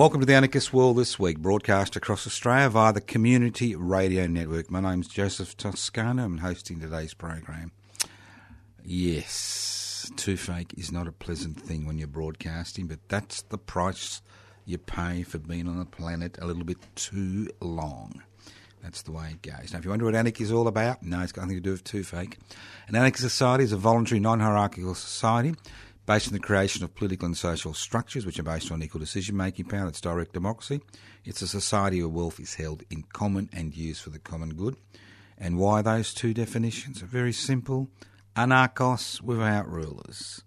Welcome to the Anarchist World this week, broadcast across Australia via the Community Radio Network. My name's Joseph Toscano. I'm hosting today's program. Yes, toothache is not a pleasant thing when you're broadcasting, but that's the price you pay for being on the planet a little bit too long. That's the way it goes. Now, if you wonder what anarchy is all about, no, it's got nothing to do with toothache. An anarchist society is a voluntary, non hierarchical society based on the creation of political and social structures which are based on equal decision making power. That's direct democracy. It's a society where wealth is held in common and used for the common good. And why those two definitions are very simple anarchos without rulers.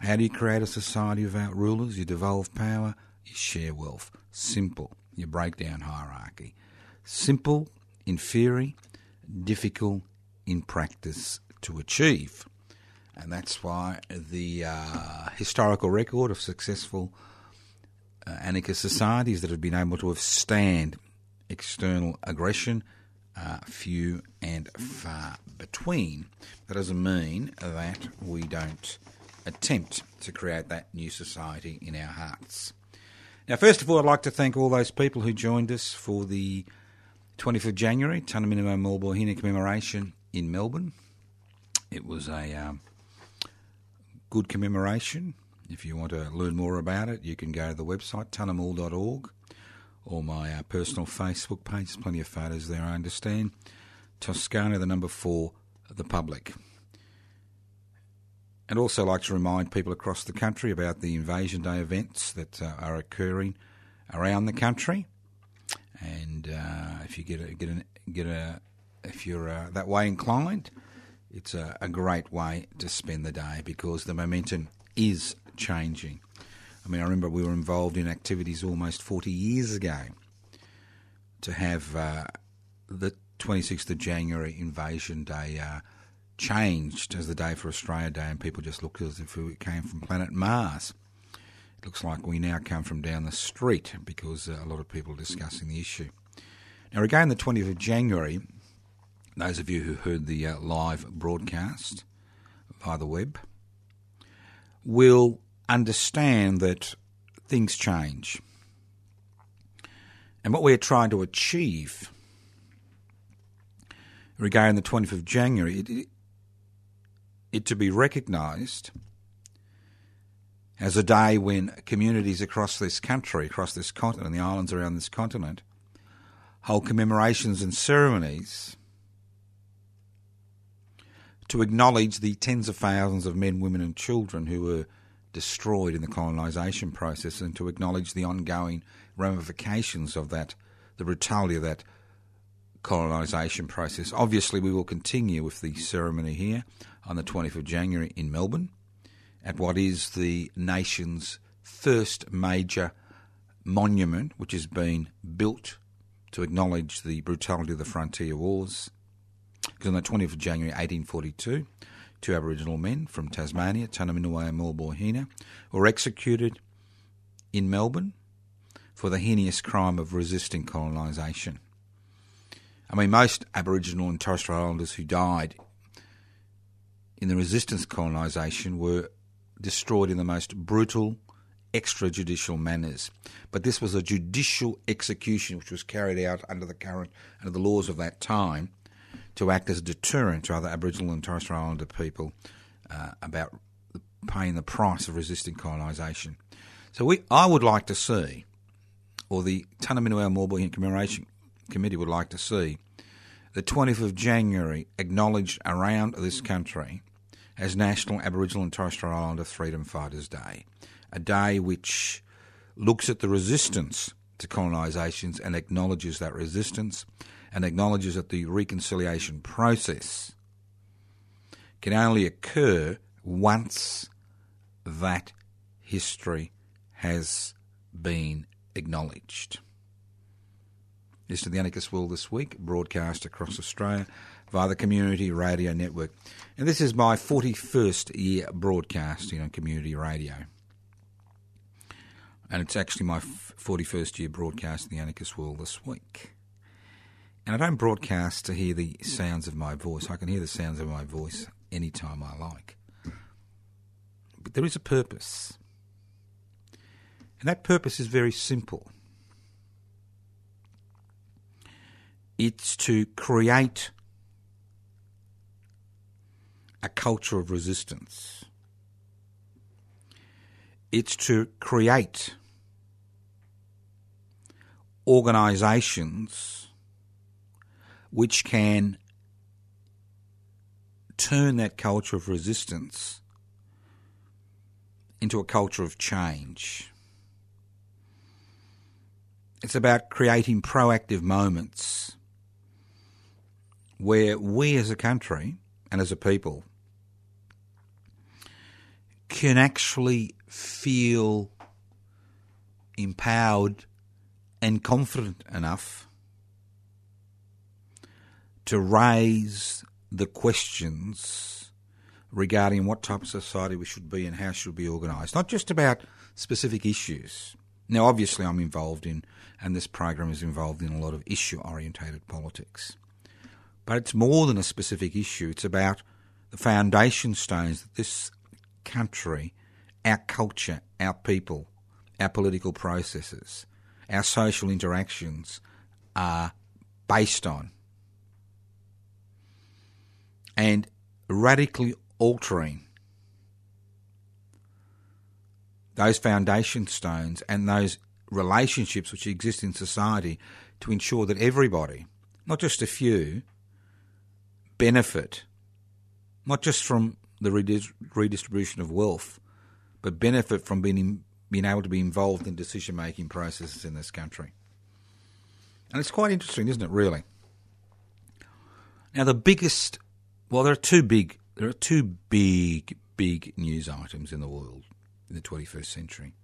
How do you create a society without rulers? You devolve power, you share wealth. Simple. You break down hierarchy. Simple in theory, difficult in practice to achieve. And that's why the uh, historical record of successful uh, anarchist societies that have been able to withstand external aggression are few and far between. That doesn't mean that we don't attempt to create that new society in our hearts. Now, first of all, I'd like to thank all those people who joined us for the 25th of January Tunnerminnerwait Maulboyheenner commemoration in Melbourne. It was a um, good commemoration. If you want to learn more about it, you can go to the website tunamall.org or my uh, personal Facebook page. There's plenty of photos there, I understand. Toscano, the number four, the public. And also like to remind people across the country about the Invasion Day events that uh, are occurring around the country. And uh, if you get a, get get a if you're uh, that way inclined, it's a, a great way to spend the day because the momentum is changing. I mean, I remember we were involved in activities almost 40 years ago to have uh, the 26th of January Invasion Day uh, changed as the day for Australia Day, and people just looked as if we came from planet Mars. It looks like we now come from down the street because uh, a lot of people are discussing the issue. Now, again, the 20th of January, those of you who heard the uh, live broadcast via the web will understand that things change. And what we're trying to achieve regarding the 20th of January, it, it, it to be recognised as a day when communities across this country, across this continent, and the islands around this continent, hold commemorations and ceremonies to acknowledge the tens of thousands of men, women, and children who were destroyed in the colonisation process and to acknowledge the ongoing ramifications of that, the brutality of that colonisation process. Obviously, we will continue with the ceremony here on the 20th of January in Melbourne at what is the nation's first major monument which has been built to acknowledge the brutality of the frontier wars. On the 20th of January 1842, two Aboriginal men from Tasmania, Tunnerminnerwait and Maulboyheenner, were executed in Melbourne for the heinous crime of resisting colonisation. I mean, most Aboriginal and Torres Strait Islanders who died in the resistance colonisation were destroyed in the most brutal, extrajudicial manners. But this was a judicial execution which was carried out under the current under the laws of that time to act as a deterrent to other Aboriginal and Torres Strait Islander people uh, about paying the price of resisting colonisation. So we, I would like to see, or the Tunnerminnerwait Maulboy Commemoration Committee would like to see, the 20th of January acknowledged around this country as National Aboriginal and Torres Strait Islander Freedom Fighters Day, a day which looks at the resistance to colonisations and acknowledges that resistance and acknowledges that the reconciliation process can only occur once that history has been acknowledged. This is the Anarchist World this week, broadcast across Australia via the Community Radio Network. And this is my 41st year broadcasting on Community Radio. And it's actually my 41st year broadcasting the Anarchist World this week. And I don't broadcast to hear the mm. sounds of my voice. I can hear the sounds of my voice anytime I like. But there is a purpose. And that purpose is very simple it's to create a culture of resistance, it's to create organisations which can turn that culture of resistance into a culture of change. It's about creating proactive moments where we as a country and as a people can actually feel empowered and confident enough to raise the questions regarding what type of society we should be and how should be organised. Not just about specific issues. Now, obviously, I'm involved in, and this program is involved in a lot of issue orientated politics. But it's more than a specific issue, it's about the foundation stones that this country, our culture, our people, our political processes, our social interactions are based on. And radically altering those foundation stones and those relationships which exist in society to ensure that everybody, not just a few, benefit not just from the redistribution of wealth, but benefit from being being able to be involved in decision making processes in this country. And it's quite interesting, isn't it? Really. Now, the biggest, well, there are two big, there are two big, big news items in the world in the 21st century.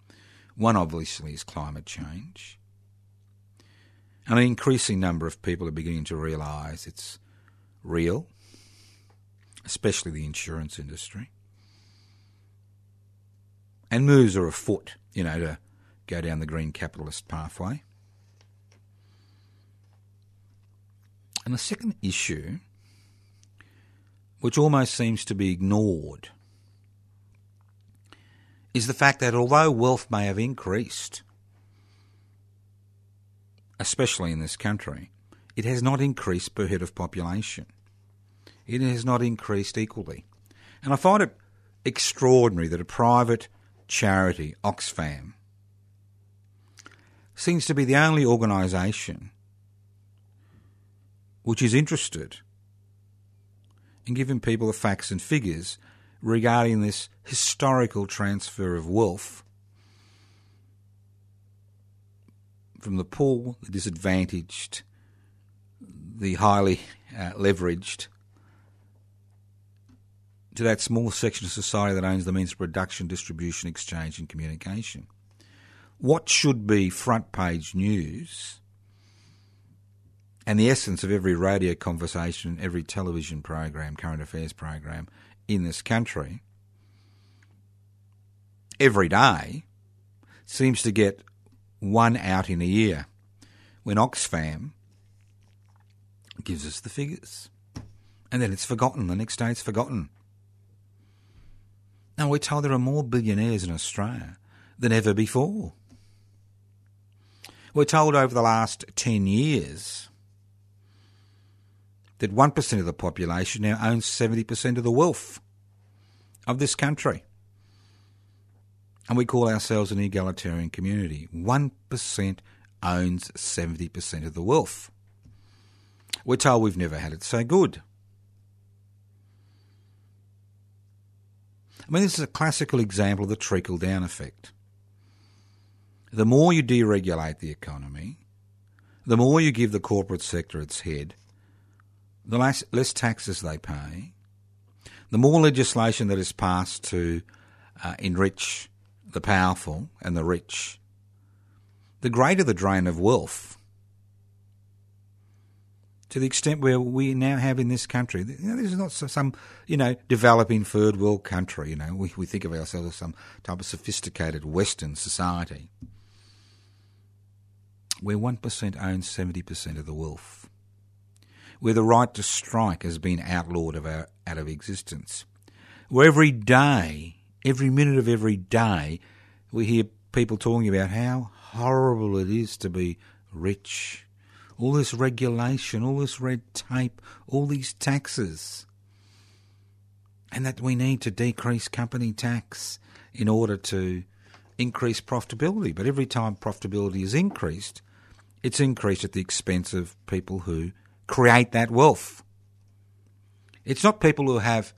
One, obviously, is climate change. And an increasing number of people are beginning to realise it's real, especially the insurance industry. And moves are afoot, you know, to go down the green capitalist pathway. And the second issue, which almost seems to be ignored, is the fact that although wealth may have increased, especially in this country, it has not increased per head of population. It has not increased equally. And I find it extraordinary that a private charity, Oxfam, seems to be the only organisation which is interested in giving people the facts and figures regarding this historical transfer of wealth from the poor, the disadvantaged, the highly uh, leveraged, to that small section of society that owns the means of production, distribution, exchange, and communication. What should be front page news and the essence of every radio conversation, every television program, current affairs program in this country, every day, seems to get one out in a year when Oxfam gives us the figures. And then it's forgotten. The next day it's forgotten. Now, we're told there are more billionaires in Australia than ever before. We're told over the last 10 years that 1% of the population now owns 70% of the wealth of this country. And we call ourselves an egalitarian community. 1% owns 70% of the wealth. We're told we've never had it so good. I mean, this is a classical example of the trickle down effect. The more you deregulate the economy, the more you give the corporate sector its head, the less, less taxes they pay, the more legislation that is passed to uh, enrich the powerful and the rich, the greater the drain of wealth. To the extent where we now have in this country, you know, this is not some, you know, developing third world country. You know, we, we think of ourselves as some type of sophisticated Western society, where one percent owns seventy percent of the wealth, where the right to strike has been outlawed of our, out of existence, where every day every minute of every day, we hear people talking about how horrible it is to be rich. All this regulation, all this red tape, all these taxes. And that we need to decrease company tax in order to increase profitability. But every time profitability is increased, it's increased at the expense of people who create that wealth. It's not people who have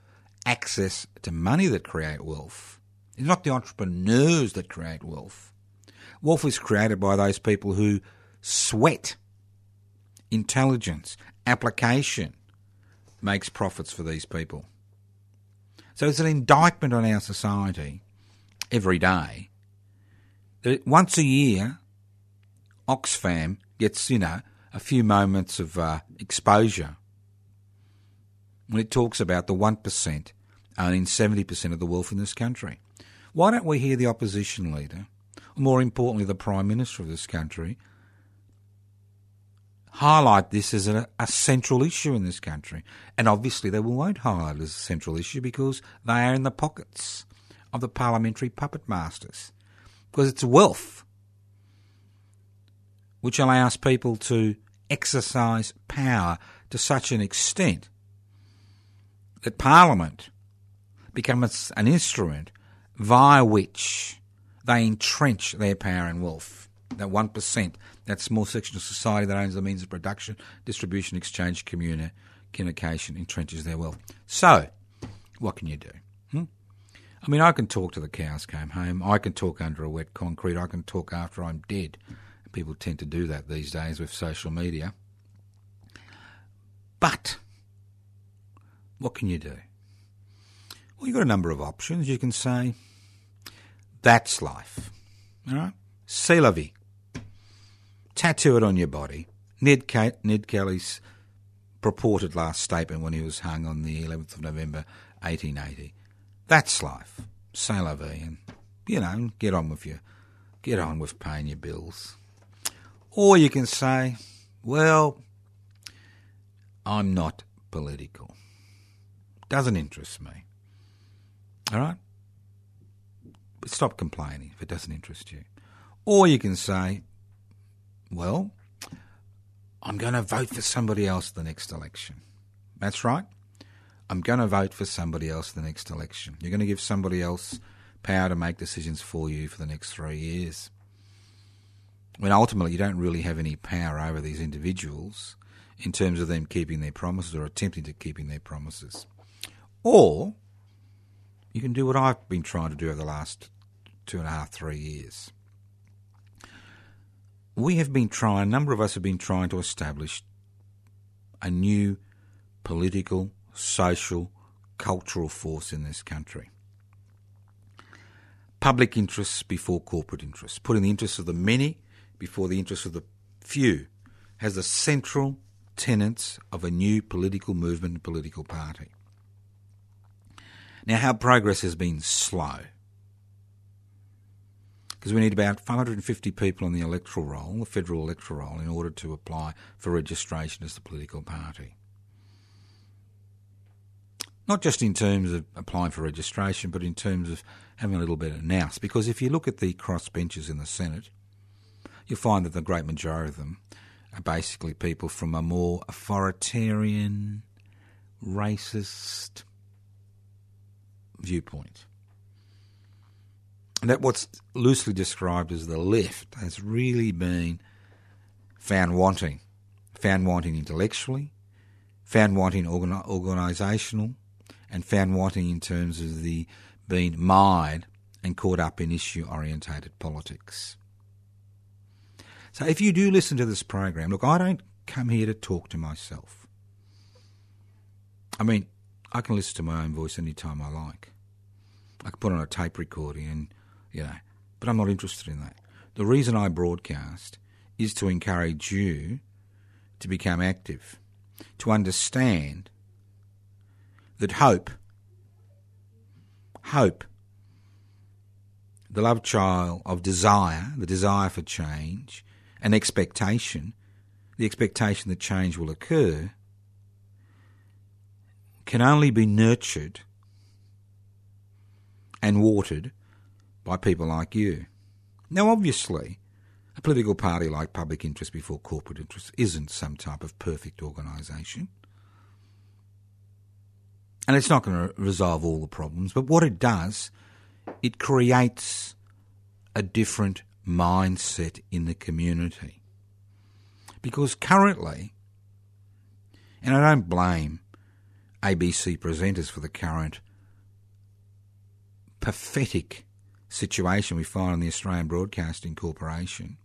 access to money that create wealth. It's not the entrepreneurs that create wealth. Wealth is created by those people who sweat intelligence, application makes profits for these people. So it's an indictment on our society every day that once a year, Oxfam gets, you know, a few moments of uh, exposure when it talks about the 1% owning 70% of the wealth in this country. Why don't we hear the opposition leader, or more importantly, the Prime Minister of this country, highlight this as a, a, central issue in this country? And obviously, they won't highlight it as a central issue because they are in the pockets of the parliamentary puppet masters. Because it's wealth which allows people to exercise power to such an extent that Parliament becomes an instrument via which they entrench their power and wealth. That 1%, that small section of society that owns the means of production, distribution, exchange, communi- communication, entrenches their wealth. So, what can you do? Hmm? I mean, I can talk to the cows came home. I can talk under a wet concrete. I can talk after I'm dead. People tend to do that these days with social media. But what can you do? Well, you've got a number of options. You can say, that's life. All right? C'est la vie. Tattoo it on your body. Ned, Ned Kelly's purported last statement when he was hung on the 11th of November 1880. That's life. C'est la vie. And, you know, get on with your, get on with paying your bills. Or you can say, well, I'm not political. Doesn't interest me. All right? But stop complaining if it doesn't interest you. Or you can say, well, I'm going to vote for somebody else the next election. That's right. I'm going to vote for somebody else the next election. You're going to give somebody else power to make decisions for you for the next three years. When ultimately you don't really have any power over these individuals in terms of them keeping their promises or attempting to keeping their promises. Or you can do what I've been trying to do over the last two and a half, three years. We have been trying, a number of us have been trying to establish a new political, social, cultural force in this country. Public interests before corporate interests, putting the interests of the many before the interests of the few, has the central tenets of a new political movement and political party. Now, how progress has been slow. Because we need about 550 people on the electoral roll, the federal electoral roll, in order to apply for registration as the political party. Not just in terms of applying for registration, but in terms of having a little bit of nous. Because if you look at the crossbenchers in the Senate, you'll find that the great majority of them are basically people from a more authoritarian, racist, viewpoint. And that what's loosely described as the left has really been found wanting. Found wanting intellectually, found wanting organ- organisational, and found wanting in terms of the being mired and caught up in issue orientated politics. So if you do listen to this program, look, I don't come here to talk to myself. I mean, I can listen to my own voice anytime I like. I can put on a tape recording and, you know, but I'm not interested in that. The reason I broadcast is to encourage you to become active, to understand that hope, hope, the love child of desire, the desire for change, and expectation, the expectation that change will occur, can only be nurtured and watered by people like you. Now, obviously, a political party like Public Interest Before Corporate Interest isn't some type of perfect organisation. And it's not going to resolve all the problems, but what it does, it creates a different mindset in the community. Because currently, and I don't blame ABC presenters for the current pathetic situation we find in the Australian Broadcasting Corporation,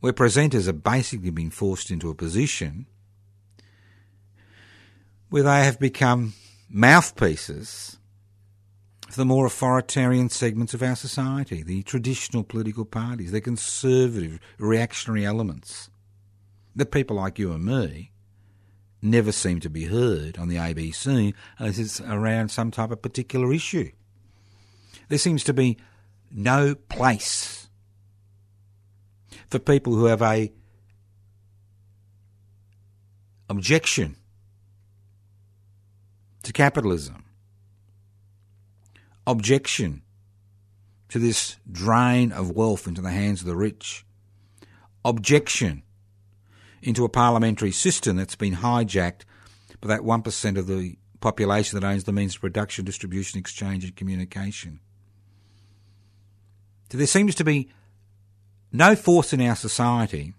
where presenters are basically being forced into a position where they have become mouthpieces the more authoritarian segments of our society, the traditional political parties, the conservative, reactionary elements. The people like you and me never seem to be heard on the ABC unless it's around some type of particular issue. There seems to be no place for people who have a objection to capitalism, objection to this drain of wealth into the hands of the rich, objection into a parliamentary system that's been hijacked by that 1% of the population that owns the means of production, distribution, exchange, and communication. So there seems to be no force in our society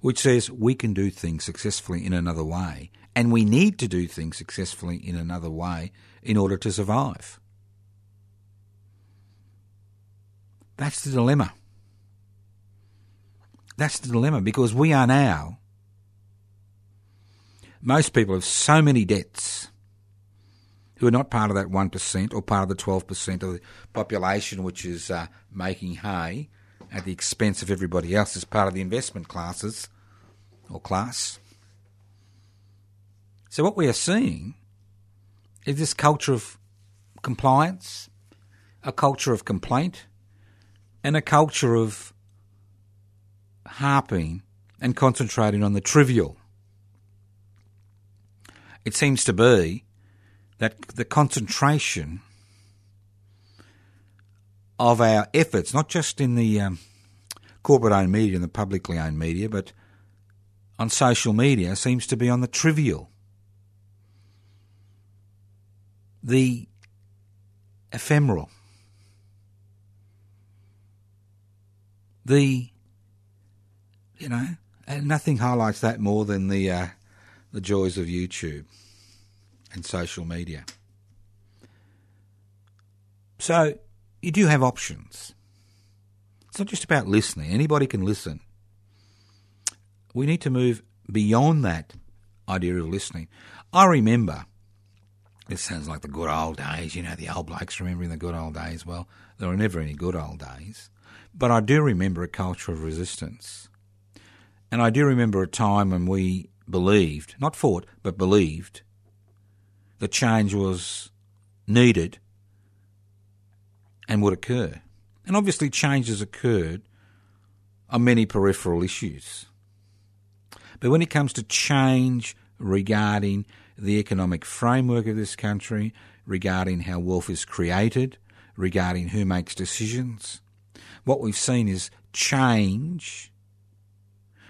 which says we can do things successfully in another way, and we need to do things successfully in another way in order to survive. That's the dilemma. That's the dilemma because we are now. Most people have so many debts who are not part of that 1% or part of the 12% of the population which is uh, making hay at the expense of everybody else as part of the investment classes or class. So, what we are seeing is this culture of compliance, a culture of complaint, and a culture of harping and concentrating on the trivial. It seems to be that the concentration of our efforts, not just in the um, corporate owned media and the publicly owned media, but on social media, seems to be on the trivial. The ephemeral. The you know, and nothing highlights that more than the uh, the joys of YouTube and social media. So you do have options. It's not just about listening. Anybody can listen. We need to move beyond that idea of listening. I remember, this sounds like the good old days, you know, the old blokes remembering the good old days. Well, there were never any good old days. But I do remember a culture of resistance. And I do remember a time when we believed, not fought, but believed, that change was needed and would occur. And obviously, change has occurred on many peripheral issues. But when it comes to change regarding the economic framework of this country, regarding how wealth is created, regarding who makes decisions, what we've seen is change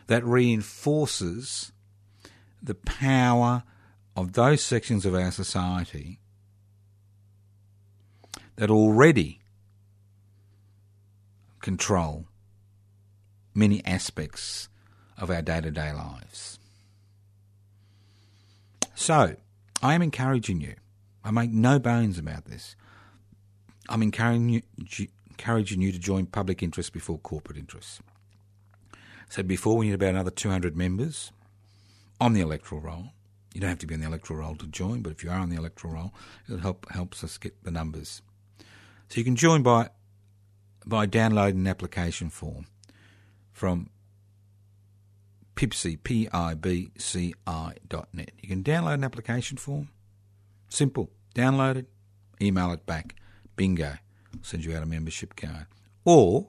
that reinforces the power of those sections of our society that already control many aspects of our day to day lives. So, I am encouraging you. I make no bones about this. I'm encouraging you, encouraging you to join public interest before corporate interests. So before we need about another 200 members on the electoral roll. You don't have to be on the electoral roll to join, but if you are on the electoral roll, it help helps us get the numbers. So you can join by by downloading an application form from Pibci, P-I-B-C-I dot net. You can download an application form. Simple. Download it, email it back. Bingo. Send you out a membership card. Or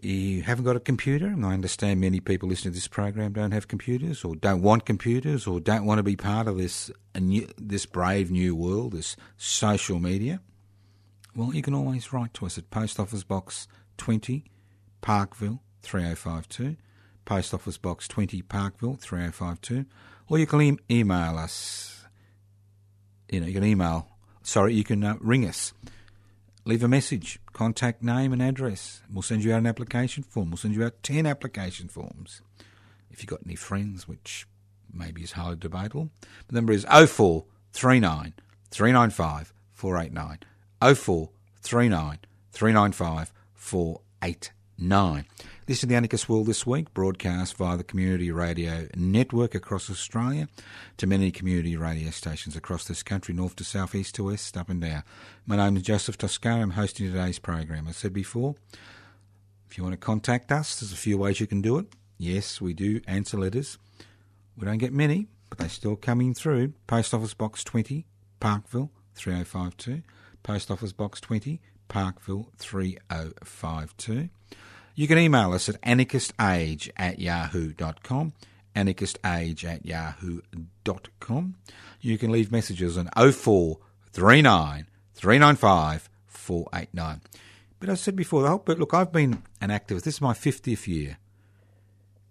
you haven't got a computer, and I understand many people listening to this program don't have computers, or don't want computers, or don't want to be part of this new, this brave new world, this social media. Well, you can always write to us at Post Office Box 20, Parkville 3052, Post Office Box 20, Parkville 3052, or you can e- email us. You know, you can email. Sorry, you can uh, ring us leave a message, contact name and address. We'll send you out an application form. We'll send you out 10 application forms. If you've got any friends, which maybe is highly debatable. The number is 0439 395 489. 0439 395 489. This is the Anarchist World this week, broadcast via the Community Radio Network across Australia to many community radio stations across this country, north to south, east to west, up and down. My name is Joseph Toscano. I'm hosting today's program. I said before, if you want to contact us, there's a few ways you can do it. Yes, we do answer letters. We don't get many, but they're still coming through. Post Office Box 20, Parkville 3052. Post Office Box 20, Parkville 3052. You can email us at anarchistage at yahoo.com, anarchistage at yahoo.com. You can leave messages on 0439 395 489. But I said before, the whole, but look, I've been an activist. This is my 50th year.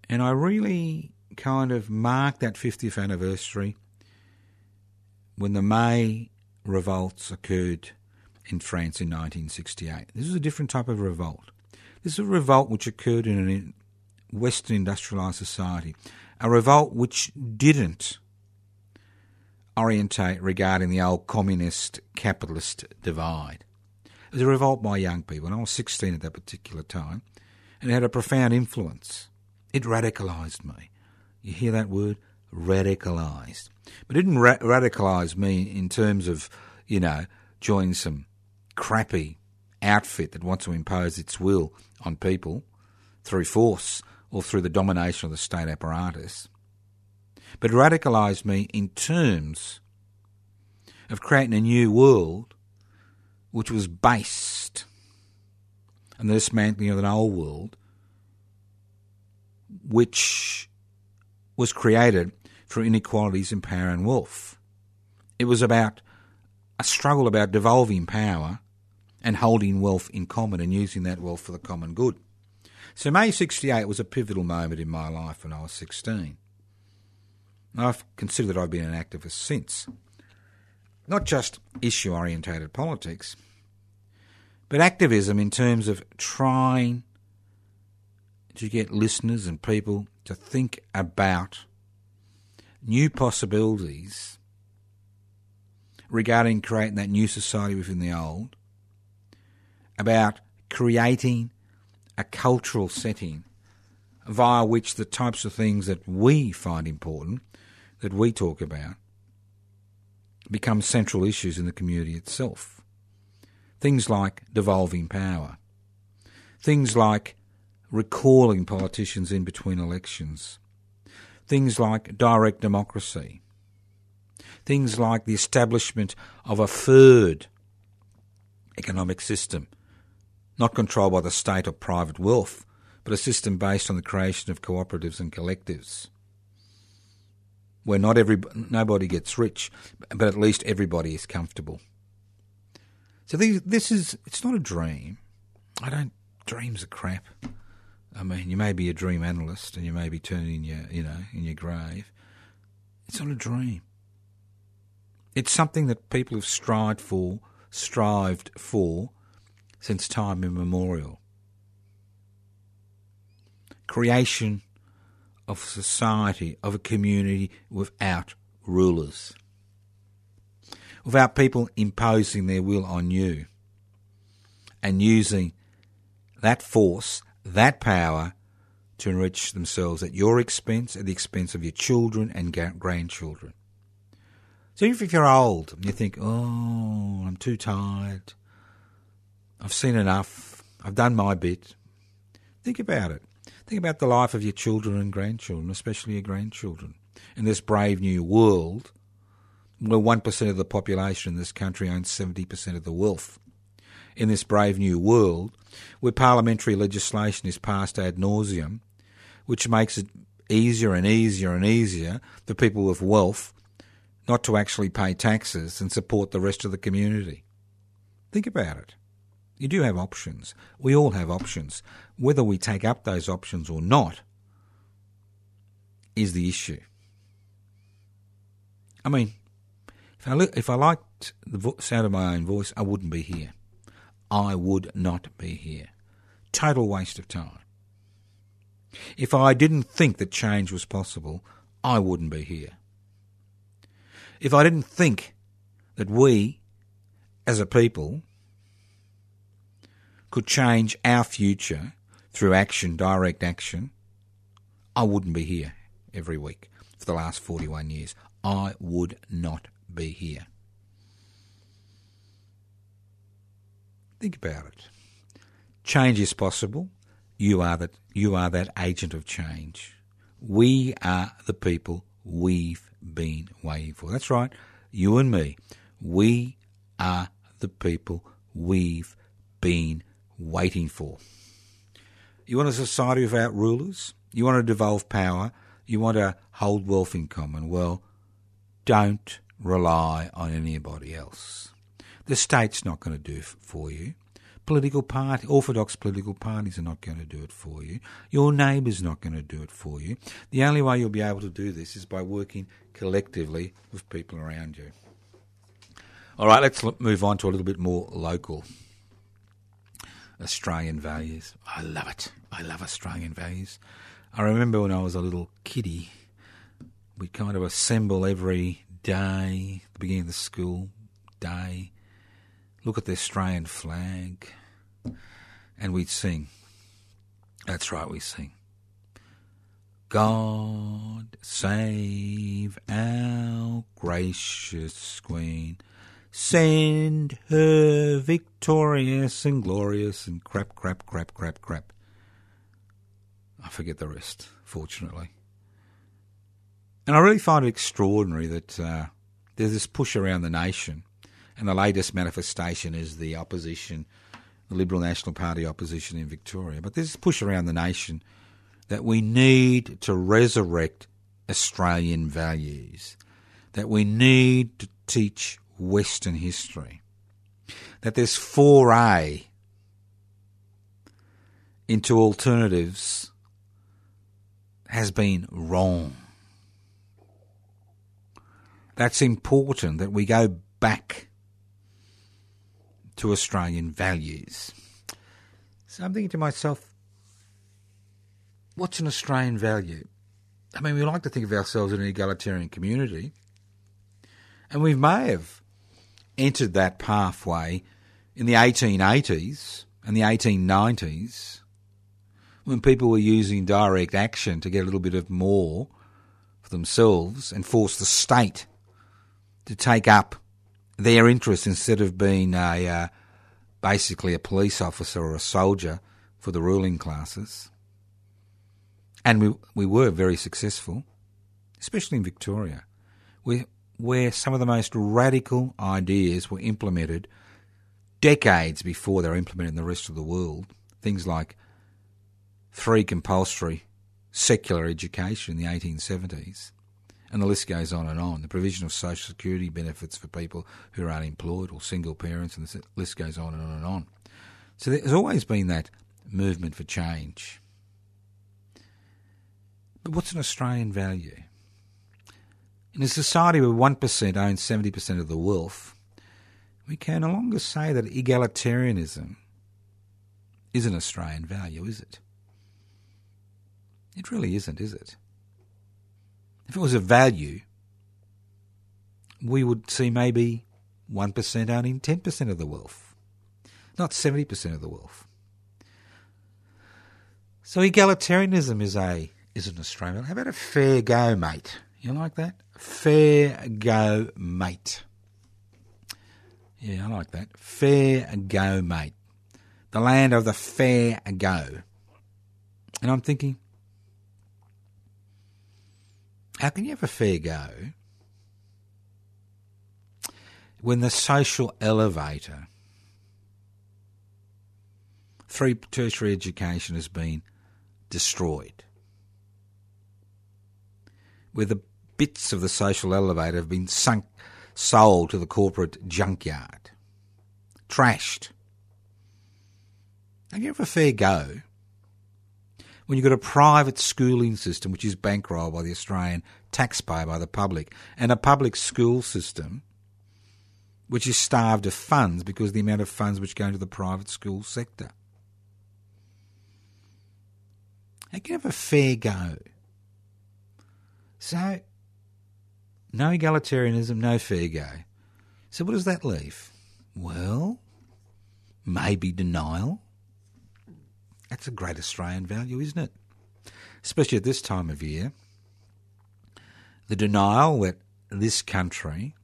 And I really kind of marked that 50th anniversary when the May revolts occurred in France in 1968. This was a different type of revolt. This is a revolt which occurred in a Western industrialised society, a revolt which didn't orientate regarding the old communist capitalist divide. It was a revolt by young people, and I was 16 at that particular time, and it had a profound influence. It radicalised me. You hear that word? Radicalised. But it didn't ra- radicalise me in terms of, you know, joining some crappy outfit that wants to impose its will on people through force or through the domination of the state apparatus, but radicalised me in terms of creating a new world which was based on the dismantling of an old world which was created through inequalities in power and wealth. It was about a struggle about devolving power and holding wealth in common and using that wealth for the common good. So May 68 was a pivotal moment in my life when I was 16. I've considered that I've been an activist since. Not just issue orientated politics, but activism in terms of trying to get listeners and people to think about new possibilities regarding creating that new society within the old about creating a cultural setting via which the types of things that we find important, that we talk about, become central issues in the community itself. Things like devolving power, things like recalling politicians in between elections, things like direct democracy, things like the establishment of a third economic system not controlled by the state or private wealth, but a system based on the creation of cooperatives and collectives, where not every nobody gets rich, but at least everybody is comfortable. So these, this is it's not a dream. I don't. Dreams are crap. I mean, you may be a dream analyst and you may be turning your you know in your grave. It's not a dream. It's something that people have strived for, strived for since time immemorial. Creation of society, of a community without rulers, without people imposing their will on you and using that force, that power to enrich themselves at your expense, at the expense of your children and grandchildren. So if you're old and you think, oh, I'm too tired, I've seen enough, I've done my bit, think about it. Think about the life of your children and grandchildren, especially your grandchildren, in this brave new world where 1% of the population in this country owns 70% of the wealth. In this brave new world where parliamentary legislation is passed ad nauseum, which makes it easier and easier and easier for people with wealth not to actually pay taxes and support the rest of the community. Think about it. You do have options. We all have options. Whether we take up those options or not is the issue. I mean, if I, li- if I liked the vo- sound of my own voice, I wouldn't be here. I would not be here. Total waste of time. If I didn't think that change was possible, I wouldn't be here. If I didn't think that we, as a people, could change our future through action, direct action, I wouldn't be here every week for the last 41 years. I would not be here. Think about it. Change is possible. You are that you are that agent of change. We are the people we've been waiting for. That's right. You and me. We are the people we've been waiting for. You want a society without rulers? You want to devolve power? You want to hold wealth in common? Well, don't rely on anybody else. The state's not going to do it for you. Political party, orthodox political parties are not going to do it for you. Your neighbour's not going to do it for you. The only way you'll be able to do this is by working collectively with people around you. All right, let's move on to a little bit more local. Australian values. I love it. I love Australian values. I remember when I was a little kiddie, we'd kind of assemble every day, the beginning of the school day, look at the Australian flag, and we'd sing. That's right, we sing. God save our gracious Queen Send her victorious and glorious and crap, crap, crap, crap, crap. I forget the rest, fortunately. And I really find it extraordinary that uh, there's this push around the nation, and the latest manifestation is the opposition, the Liberal National Party opposition in Victoria. But there's this push around the nation that we need to resurrect Australian values, that we need to teach Western history. That this foray into alternatives has been wrong. That's important that we go back to Australian values. So I'm thinking to myself, what's an Australian value? I mean, we like to think of ourselves as an egalitarian community, and we may have entered that pathway in the 1880s and the 1890s when people were using direct action to get a little bit of more for themselves and force the state to take up their interests instead of being a uh, basically a police officer or a soldier for the ruling classes. And we we were very successful, especially in Victoria. We where some of the most radical ideas were implemented decades before they were implemented in the rest of the world. Things like free compulsory secular education in the 1870s. And the list goes on and on. The provision of social security benefits for people who are unemployed or single parents, and the list goes on and on and on. So there's always been that movement for change. But what's an Australian value? In a society where 1% owns 70% of the wealth, we can no longer say that egalitarianism is an Australian value, is it? It really isn't, is it? If it was a value, we would see maybe 1% owning 10% of the wealth, not 70% of the wealth. So egalitarianism is a is an Australian. How about a fair go, mate? You like that? Fair go, mate. Yeah, I like that. Fair go, mate. The land of the fair go. And I'm thinking, how can you have a fair go when the social elevator through tertiary education has been destroyed? Where the bits of the social elevator have been sunk, sold to the corporate junkyard, trashed. Have you ever a fair go when you've got a private schooling system which is bankrolled by the Australian taxpayer, by the public, and a public school system which is starved of funds because of the amount of funds which go into the private school sector? Can you have a fair go? So, no egalitarianism, no fair go. So, what does that leave? Well, maybe denial. That's a great Australian value, isn't it? Especially at this time of year. The denial that this country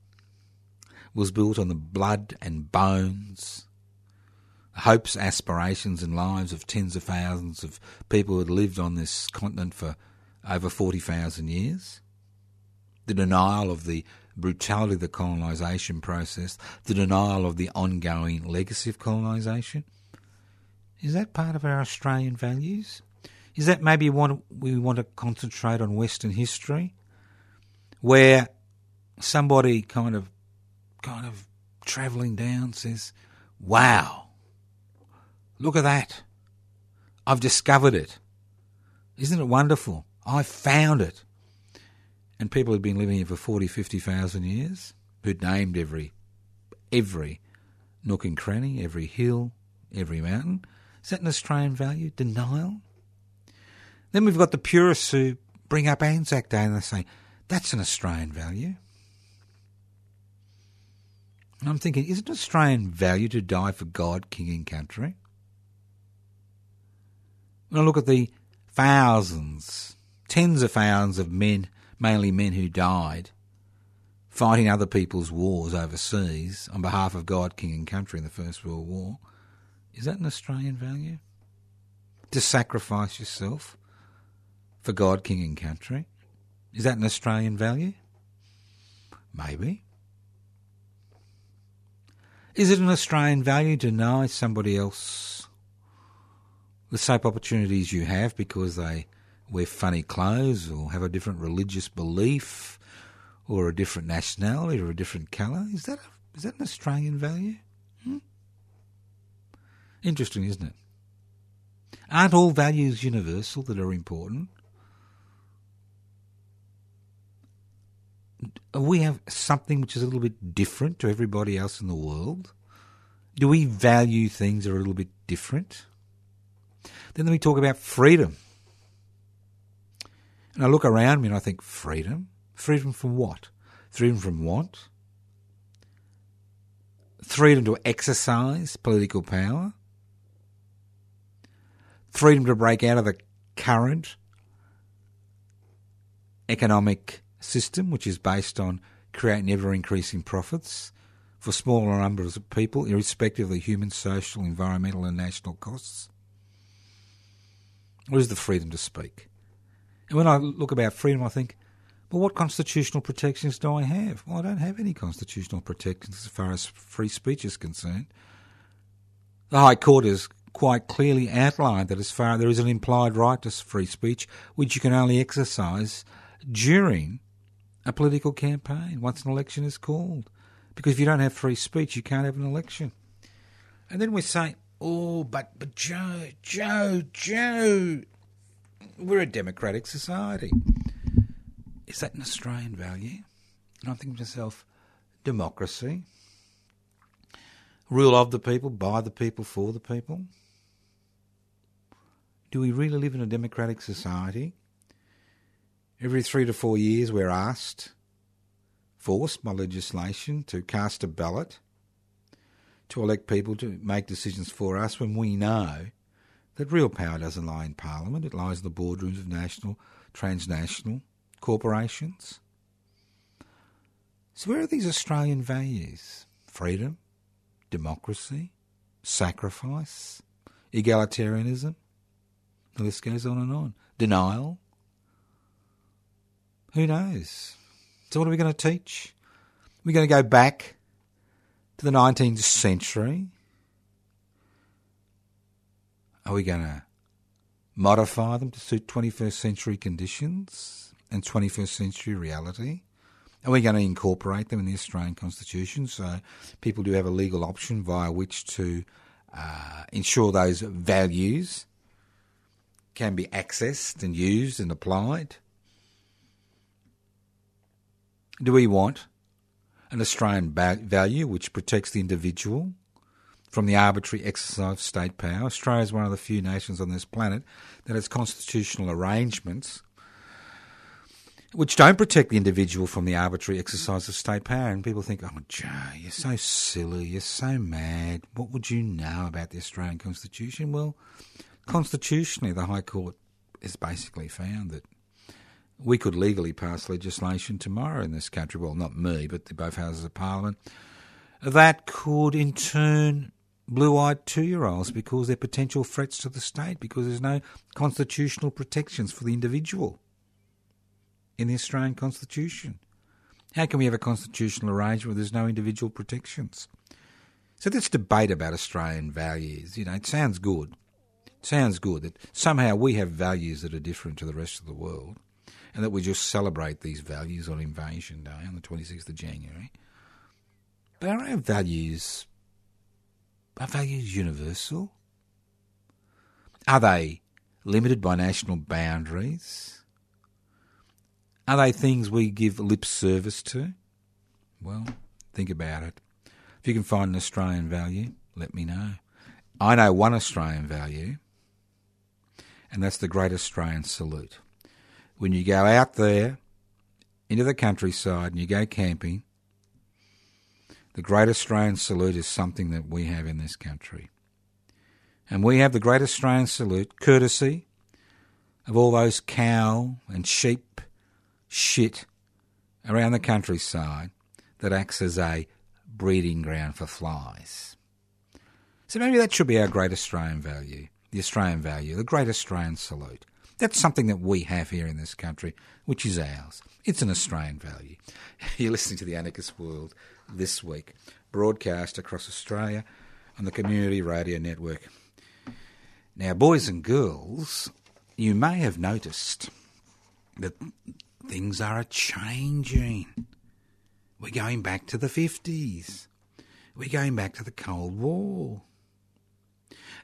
was built on the blood and bones, hopes, aspirations, and lives of tens of thousands of people who had lived on this continent for over 40,000 years. The denial of the brutality of the colonisation process, the denial of the ongoing legacy of colonisation. Is that part of our Australian values? Is that maybe we want to concentrate on Western history, where somebody kind of, kind of travelling down says, "Wow, look at that! I've discovered it. Isn't it wonderful? I found it." And people who'd been living here for 40, 50,000 years, who'd named every, every nook and cranny, every hill, every mountain. Is that an Australian value? Denial? Then we've got the purists who bring up Anzac Day and they say, that's an Australian value. And I'm thinking, is it an Australian value to die for God, King and country? When I look at the thousands, tens of thousands of men mainly men who died fighting other people's wars overseas on behalf of God, King, and country in the First World War. Is that an Australian value? To sacrifice yourself for God, King, and country? Is that an Australian value? Maybe. Is it an Australian value to deny somebody else the same opportunities you have because they wear funny clothes or have a different religious belief or a different nationality or a different colour. Is that a, is that an Australian value? Hmm? Interesting, isn't it? Aren't all values universal that are important? We have something which is a little bit different to everybody else in the world. Do we value things that are a little bit different? Then we talk about freedom. And I look around me and I think, freedom? Freedom from what? Freedom from what? Freedom to exercise political power? Freedom to break out of the current economic system, which is based on creating ever increasing profits for smaller numbers of people, irrespective of the human, social, environmental, and national costs? What is the freedom to speak? And when I look about freedom, I think, well, what constitutional protections do I have? Well, I don't have any constitutional protections as far as free speech is concerned. The High Court has quite clearly outlined that as far there is an implied right to free speech, which you can only exercise during a political campaign once an election is called. Because if you don't have free speech, you can't have an election. And then we say, oh, but but Joe, Joe, Joe, we're a democratic society. Is that an Australian value? And I'm thinking to myself, democracy, rule of the people, by the people, for the people. Do we really live in a democratic society? Every three to four years, we're asked, forced by legislation, to cast a ballot to elect people to make decisions for us when we know that real power doesn't lie in Parliament, it lies in the boardrooms of national, transnational corporations. So, where are these Australian values? Freedom, democracy, sacrifice, egalitarianism? The list goes on and on. Denial? Who knows? So, what are we going to teach? We're going to go back to the 19th century? Are we going to modify them to suit 21st century conditions and 21st century reality? Are we going to incorporate them in the Australian Constitution so people do have a legal option via which to uh, ensure those values can be accessed and used and applied? Do we want an Australian value which protects the individual from the arbitrary exercise of state power. Australia is one of the few nations on this planet that has constitutional arrangements which don't protect the individual from the arbitrary exercise of state power. And people think, oh, Joe, you're so silly, you're so mad. What would you know about the Australian Constitution? Well, constitutionally, the High Court has basically found that we could legally pass legislation tomorrow in this country. Well, not me, but the both houses of parliament. That could in turn blue eyed two year olds because they're potential threats to the state because there's no constitutional protections for the individual in the Australian Constitution. How can we have a constitutional arrangement where there's no individual protections? So this debate about Australian values, you know, it sounds good. It sounds good that somehow we have values that are different to the rest of the world and that we just celebrate these values on Invasion Day on the 26th of January. But our values, are values universal? Are they limited by national boundaries? Are they things we give lip service to? Well, think about it. If you can find an Australian value, let me know. I know one Australian value, and that's the Great Australian Salute when you go out there into the countryside and you go camping, the Great Australian Salute is something that we have in this country. And we have the Great Australian Salute courtesy of all those cow and sheep shit around the countryside that acts as a breeding ground for flies. So maybe that should be our great Australian value, the Australian value, the Great Australian Salute. That's something that we have here in this country, which is ours. It's an Australian value. You're listening to the Anarchist World this week, broadcast across Australia on the Community Radio Network. Now, boys and girls, you may have noticed that things are a changing. We're going back to the 50s. We're going back to the Cold War.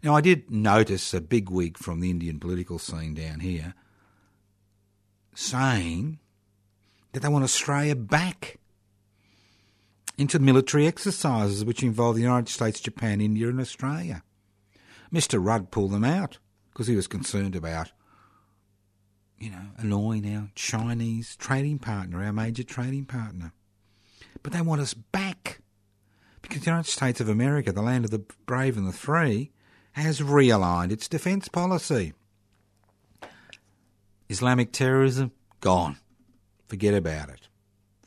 Now, I did notice a big wig from the Indian political scene down here saying that they want Australia back into military exercises which involve the United States, Japan, India, and Australia. Mr. Rudd pulled them out because he was concerned about, you know, annoying our Chinese trading partner, our major trading partner. But they want us back because the United States of America, the land of the brave and the free, has realigned its defence policy. Islamic terrorism, gone. Forget about it.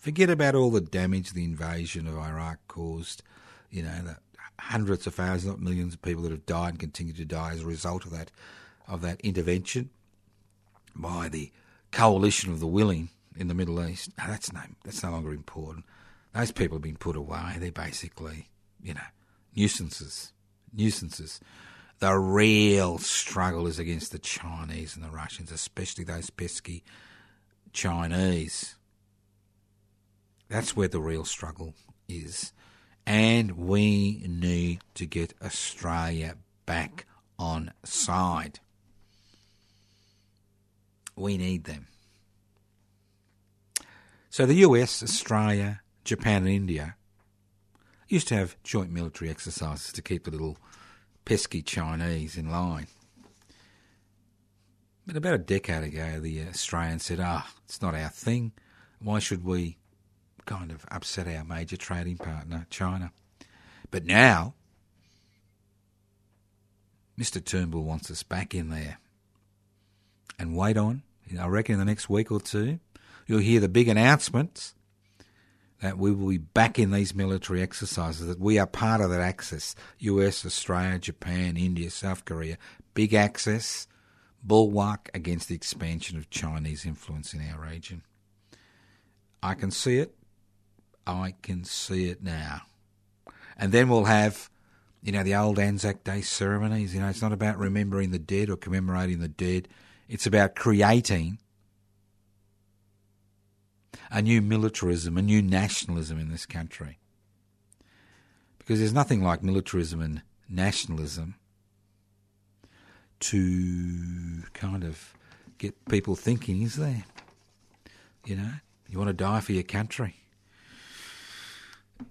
Forget about all the damage the invasion of Iraq caused. You know, the hundreds of thousands, not millions of people that have died and continue to die as a result of that of that intervention by the coalition of the willing in the Middle East. That's no that's no longer important. Those people have been put away. They're basically, you know, nuisances. Nuisances. The real struggle is against the Chinese and the Russians, especially those pesky Chinese. That's where the real struggle is. And we need to get Australia back on side. We need them. So the US, Australia, Japan, and India used to have joint military exercises to keep the little pesky Chinese in line. But about a decade ago, the Australians said, ah, it's not our thing. Why should we kind of upset our major trading partner, China? But now, Mr. Turnbull wants us back in there. And wait on, I reckon in the next week or two, you'll hear the big announcements that we will be back in these military exercises, that we are part of that axis US, Australia, Japan, India, South Korea. Big axis, bulwark against the expansion of Chinese influence in our region. I can see it. I can see it now. And then we'll have, you know, the old Anzac Day ceremonies. You know, it's not about remembering the dead or commemorating the dead, it's about creating a new militarism, a new nationalism in this country. Because there's nothing like militarism and nationalism to kind of get people thinking, is there? You know, you want to die for your country.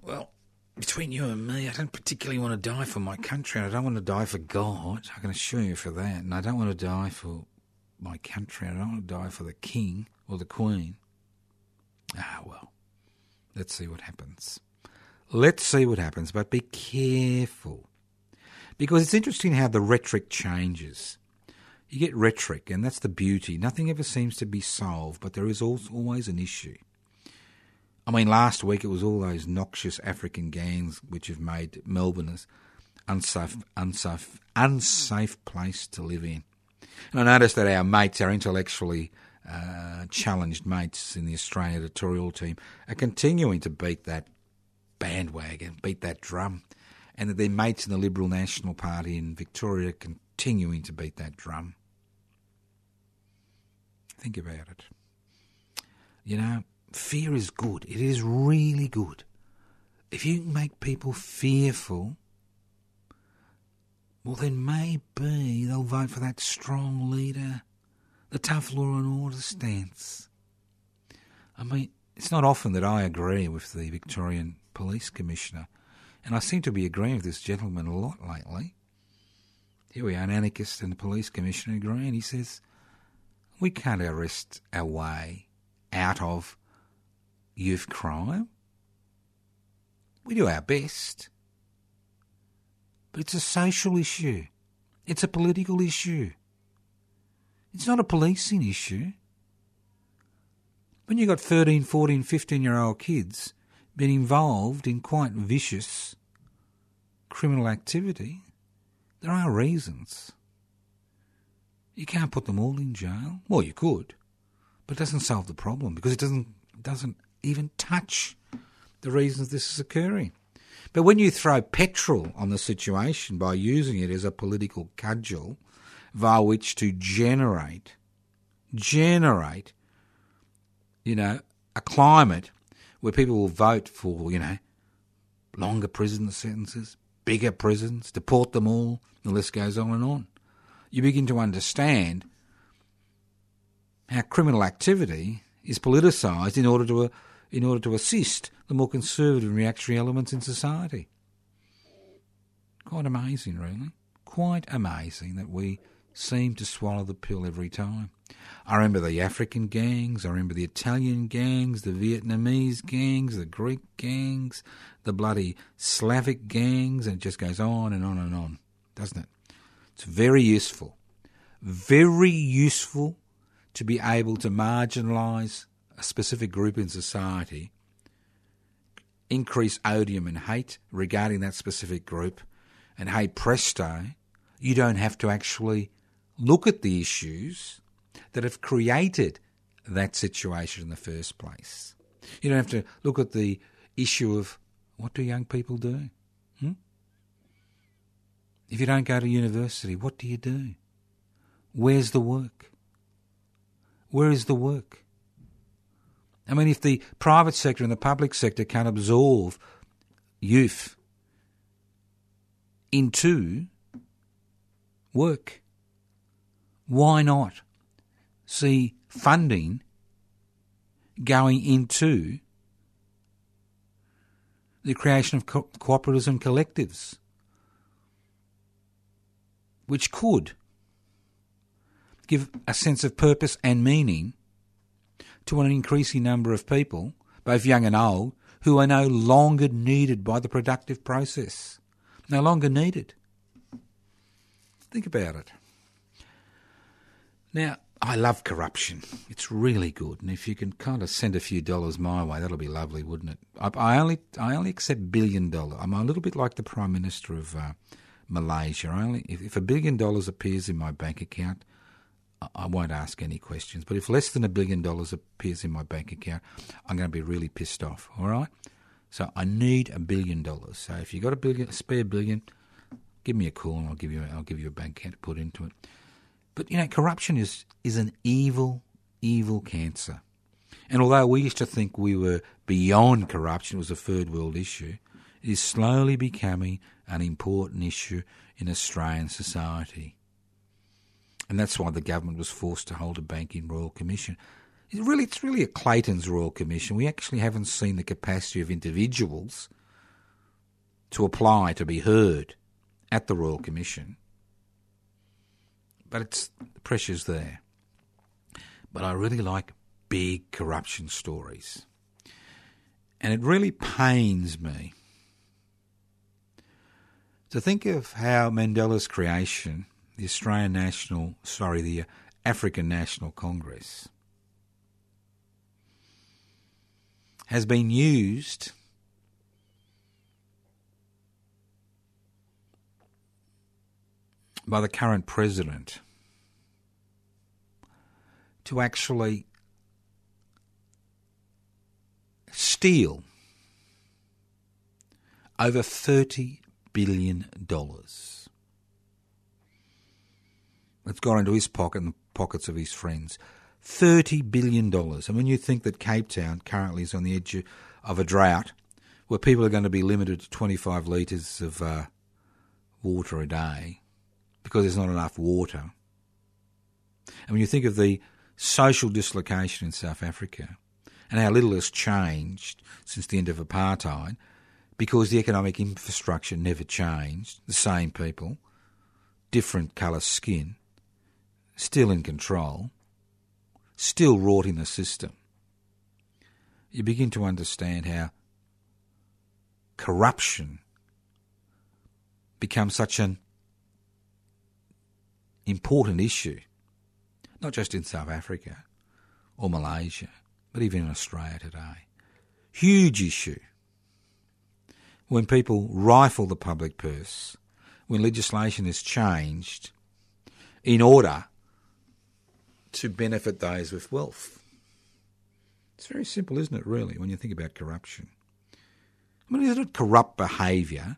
Well, between you and me, I don't particularly want to die for my country, and I don't want to die for God. I can assure you for that. And I don't want to die for my country. I don't want to die for the king or the queen. Ah, well, let's see what happens. Let's see what happens, but be careful. Because it's interesting how the rhetoric changes. You get rhetoric, and that's the beauty. Nothing ever seems to be solved, but there is always an issue. I mean, last week it was all those noxious African gangs which have made Melbourne an unsafe, unsafe, unsafe place to live in. And I noticed that our mates, our intellectually uh, challenged mates in the Australian editorial team are continuing to beat that bandwagon, beat that drum, and that their mates in the Liberal National Party in Victoria are continuing to beat that drum. Think about it. You know, fear is good. It is really good. If you can make people fearful, well, then maybe they'll vote for that strong leader the tough law and order stance. I mean, it's not often that I agree with the Victorian Police Commissioner, and I seem to be agreeing with this gentleman a lot lately. Here we are, an anarchist and the police commissioner agreeing. He says, We can't arrest our way out of youth crime. We do our best. But it's a social issue, it's a political issue. It's not a policing issue. When you've got 13, 14, 15 year old kids being involved in quite vicious criminal activity, there are reasons. You can't put them all in jail. Well, you could, but it doesn't solve the problem because it doesn't doesn't even touch the reasons this is occurring. But when you throw petrol on the situation by using it as a political cudgel, via which to generate, generate, you know, a climate where people will vote for, you know, longer prison sentences, bigger prisons, deport them all, the list goes on and on. You begin to understand how criminal activity is politicised in order to in order to assist the more conservative and reactionary elements in society. Quite amazing, really. Quite amazing that we seem to swallow the pill every time. I remember the African gangs, I remember the Italian gangs, the Vietnamese gangs, the Greek gangs, the bloody Slavic gangs, and it just goes on and on and on, doesn't it? It's very useful, very useful to be able to marginalise a specific group in society, increase odium and hate regarding that specific group, and hey presto, you don't have to actually look at the issues that have created that situation in the first place. You don't have to look at the issue of what do young people do? Hmm? If you don't go to university, what do you do? Where's the work? Where is the work? I mean, if the private sector and the public sector can absorb youth into work, why not see funding going into the creation of co- cooperatives and collectives, which could give a sense of purpose and meaning to an increasing number of people, both young and old, who are no longer needed by the productive process. No longer needed. Think about it. Now, I love corruption. It's really good, and if you can kind of send a few dollars my way, that'll be lovely, wouldn't it? I, I only I only accept billion dollar. I'm a little bit like the Prime Minister of uh, Malaysia. I only if, if a billion dollars appears in my bank account, I, won't ask any questions. But if less than a billion dollars appears in my bank account, I'm going to be really pissed off. All right. So I need a billion dollars. So if you've got a billion, a spare billion, give me a call and I'll give you I'll give you a bank account to put into it. But you know, corruption is is an evil, evil cancer. And although we used to think we were beyond corruption, it was a third world issue, it is slowly becoming an important issue in Australian society. And that's why the government was forced to hold a banking royal commission. It's really, it's really a Clayton's royal commission. We actually haven't seen the capacity of individuals to apply to be heard at the royal commission but it's the pressure's there. But I really like big corruption stories. And it really pains me to think of how Mandela's creation, the Australian National, sorry, the uh, African National Congress, has been used by the current president to actually steal over $30 billion. It's gone into his pocket and the pockets of his friends. $30 billion. And when you think that Cape Town currently is on the edge of a drought where people are going to be limited to 25 litres of uh, water a day, because there's not enough water. And when you think of the social dislocation in South Africa and how little has changed since the end of apartheid, because the economic infrastructure never changed, the same people, different colour skin, still in control, still wrought in the system, you begin to understand how corruption becomes such an important issue, not just in South Africa or Malaysia, but even in Australia today. Huge issue. When people rifle the public purse, when legislation is changed in order to benefit those with wealth. It's very simple, isn't it, really, when you think about corruption? I mean, isn't it corrupt behaviour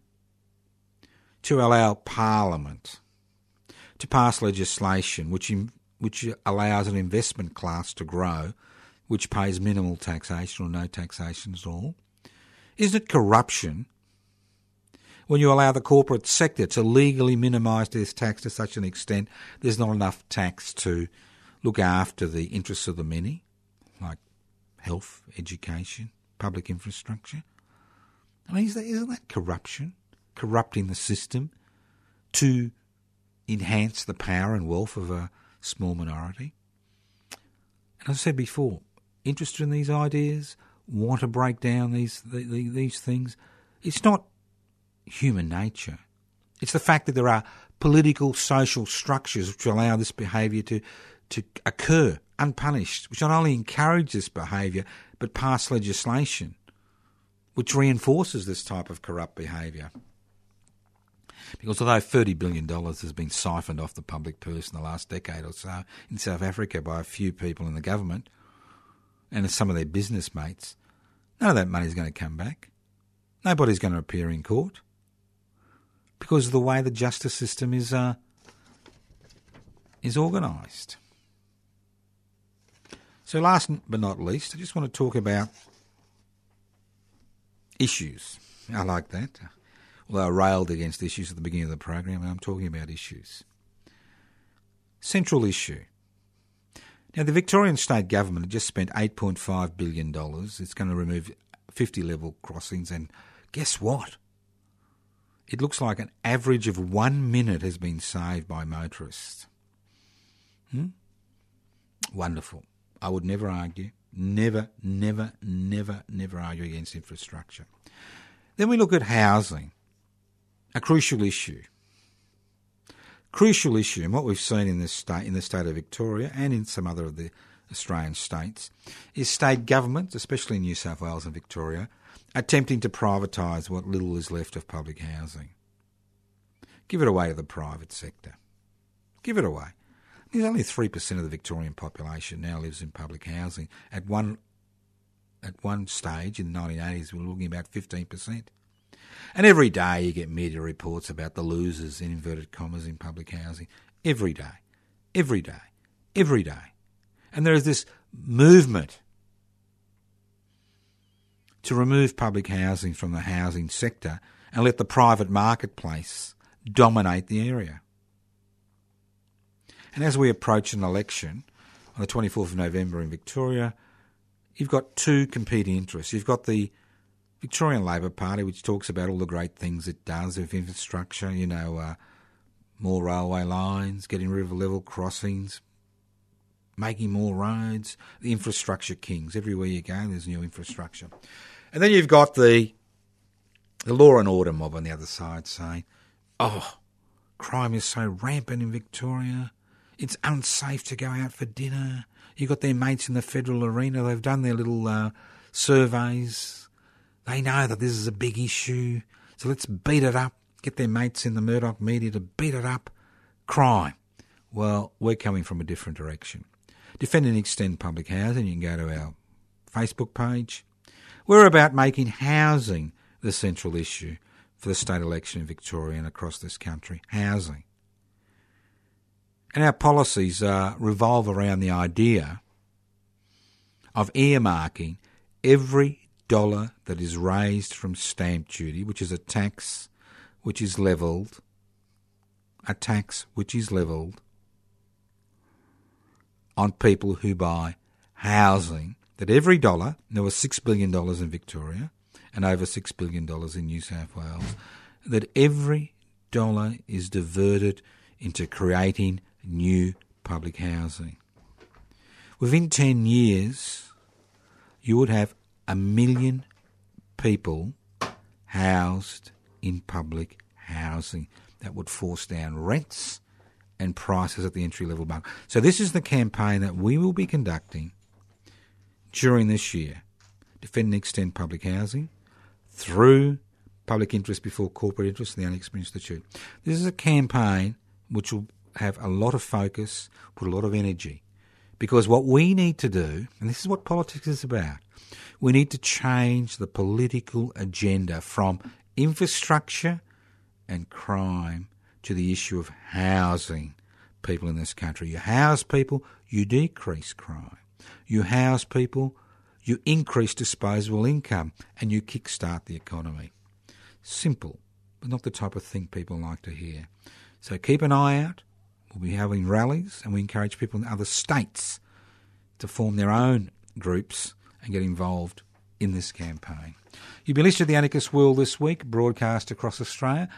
to allow Parliament to pass legislation which which allows an investment class to grow, which pays minimal taxation or no taxation at all? Isn't it corruption when you allow the corporate sector to legally minimise this tax to such an extent there's not enough tax to look after the interests of the many, like health, education, public infrastructure? I mean, isn't that corruption? Corrupting the system to enhance the power and wealth of a small minority. And as I said before, interested in these ideas, want to break down these these things. It's not human nature. It's the fact that there are political, social structures which allow this behaviour to to occur unpunished, which not only encourages this behaviour but pass legislation which reinforces this type of corrupt behaviour. Because although $30 billion has been siphoned off the public purse in the last decade or so in South Africa by a few people in the government and some of their business mates, none of that money is going to come back. Nobody's going to appear in court because of the way the justice system is uh, is organised. So, last but not least, I just want to talk about issues. I like that. Although I railed against issues at the beginning of the program, I'm talking about issues. Central issue. Now, the Victorian state government just spent $8.5 billion. It's going to remove 50 level crossings, and guess what? It looks like an average of one minute has been saved by motorists. Hmm? Wonderful. I would never argue. Never, never, never, never argue against infrastructure. Then we look at housing, a crucial issue. Crucial issue, and what we've seen in this state, in the state of Victoria, and in some other of the Australian states, is state governments, especially in New South Wales and Victoria, attempting to privatise what little is left of public housing. Give it away to the private sector. Give it away. There's only three percent of the Victorian population now lives in public housing. At one at one stage in the 1980s, we were looking about 15%. And every day you get media reports about the losers, in inverted commas, in public housing. Every day. Every day. Every day. And there is this movement to remove public housing from the housing sector and let the private marketplace dominate the area. And as we approach an election on the 24th of November in Victoria, you've got two competing interests. You've got the Victorian Labor Party, which talks about all the great things it does with infrastructure, you know, uh, more railway lines, getting rid of level crossings, making more roads, the infrastructure kings. Everywhere you go, there's new infrastructure. And then you've got the the law and order mob on the other side saying, oh, crime is so rampant in Victoria. It's unsafe to go out for dinner. You've got their mates in the federal arena. They've done their little uh, surveys. They know that this is a big issue. So let's beat it up. Get their mates in the Murdoch media to beat it up. Crime. Well, we're coming from a different direction. Defend and extend public housing. You can go to our Facebook page. We're about making housing the central issue for the state election in Victoria and across this country. Housing. And our policies uh, revolve around the idea of earmarking every dollar that is raised from stamp duty, which is a tax which is levelled, a tax which is levelled on people who buy housing, that every dollar, there was $6 billion in Victoria and over $6 billion in New South Wales, that every dollar is diverted into creating new public housing. Within 10 years, you would have a million people housed in public housing. That would force down rents and prices at the entry level market. So, this is the campaign that we will be conducting during this year. Defend and extend public housing through public interest before corporate interest and the Annex Institute. This is a campaign which will have a lot of focus, put a lot of energy. Because what we need to do, and this is what politics is about, we need to change the political agenda from infrastructure and crime to the issue of housing people in this country. You house people, you decrease crime. You house people, you increase disposable income, and you kickstart the economy. Simple, but not the type of thing people like to hear. So keep an eye out. We'll be having rallies, and we encourage people in other states to form their own groups and get involved in this campaign. You've been listening to the Anarchist World this week, broadcast across Australia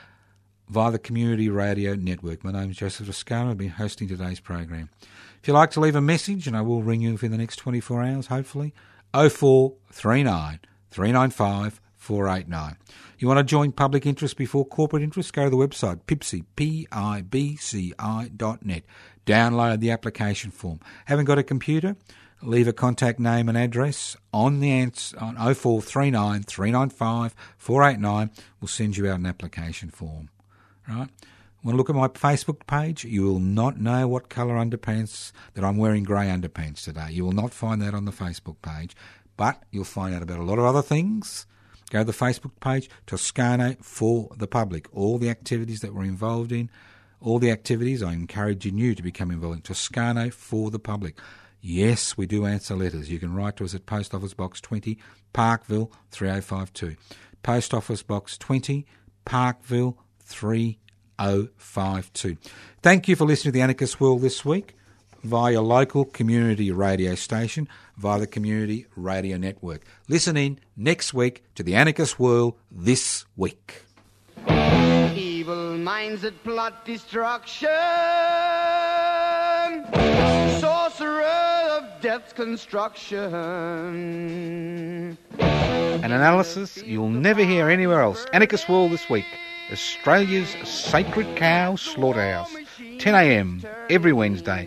via the Community Radio Network. My name is Joseph Toscano. I've been hosting today's program. If you'd like to leave a message, and I will ring you within the next 24 hours, hopefully, 0439 395 489. You want to join public interest before corporate interest? Go to the website pibci, P-I-B-C-I dot net. Download the application form. Haven't got a computer? Leave a contact name and address on the answer on 0439 395 489. We'll send you out an application form. Right? Want to look at my Facebook page? You will not know what colour underpants that I'm wearing grey underpants today. You will not find that on the Facebook page, but you'll find out about a lot of other things Go to the Facebook page, Toscano for the public. All the activities that we're involved in, all the activities, I'm encouraging you to become involved in. Toscano for the public. Yes, we do answer letters. You can write to us at Post Office Box 20, Parkville 3052. Post Office Box 20, Parkville 3052. Thank you for listening to the Anarchist World this week via your local community radio station, via the Community Radio Network. Listen in next week to the Anarchist World this week. Evil minds that plot destruction, sorcerers Earth's construction. An analysis you'll never hear anywhere else. Anarchist World this week. Australia's sacred cow slaughterhouse. 10am every Wednesday.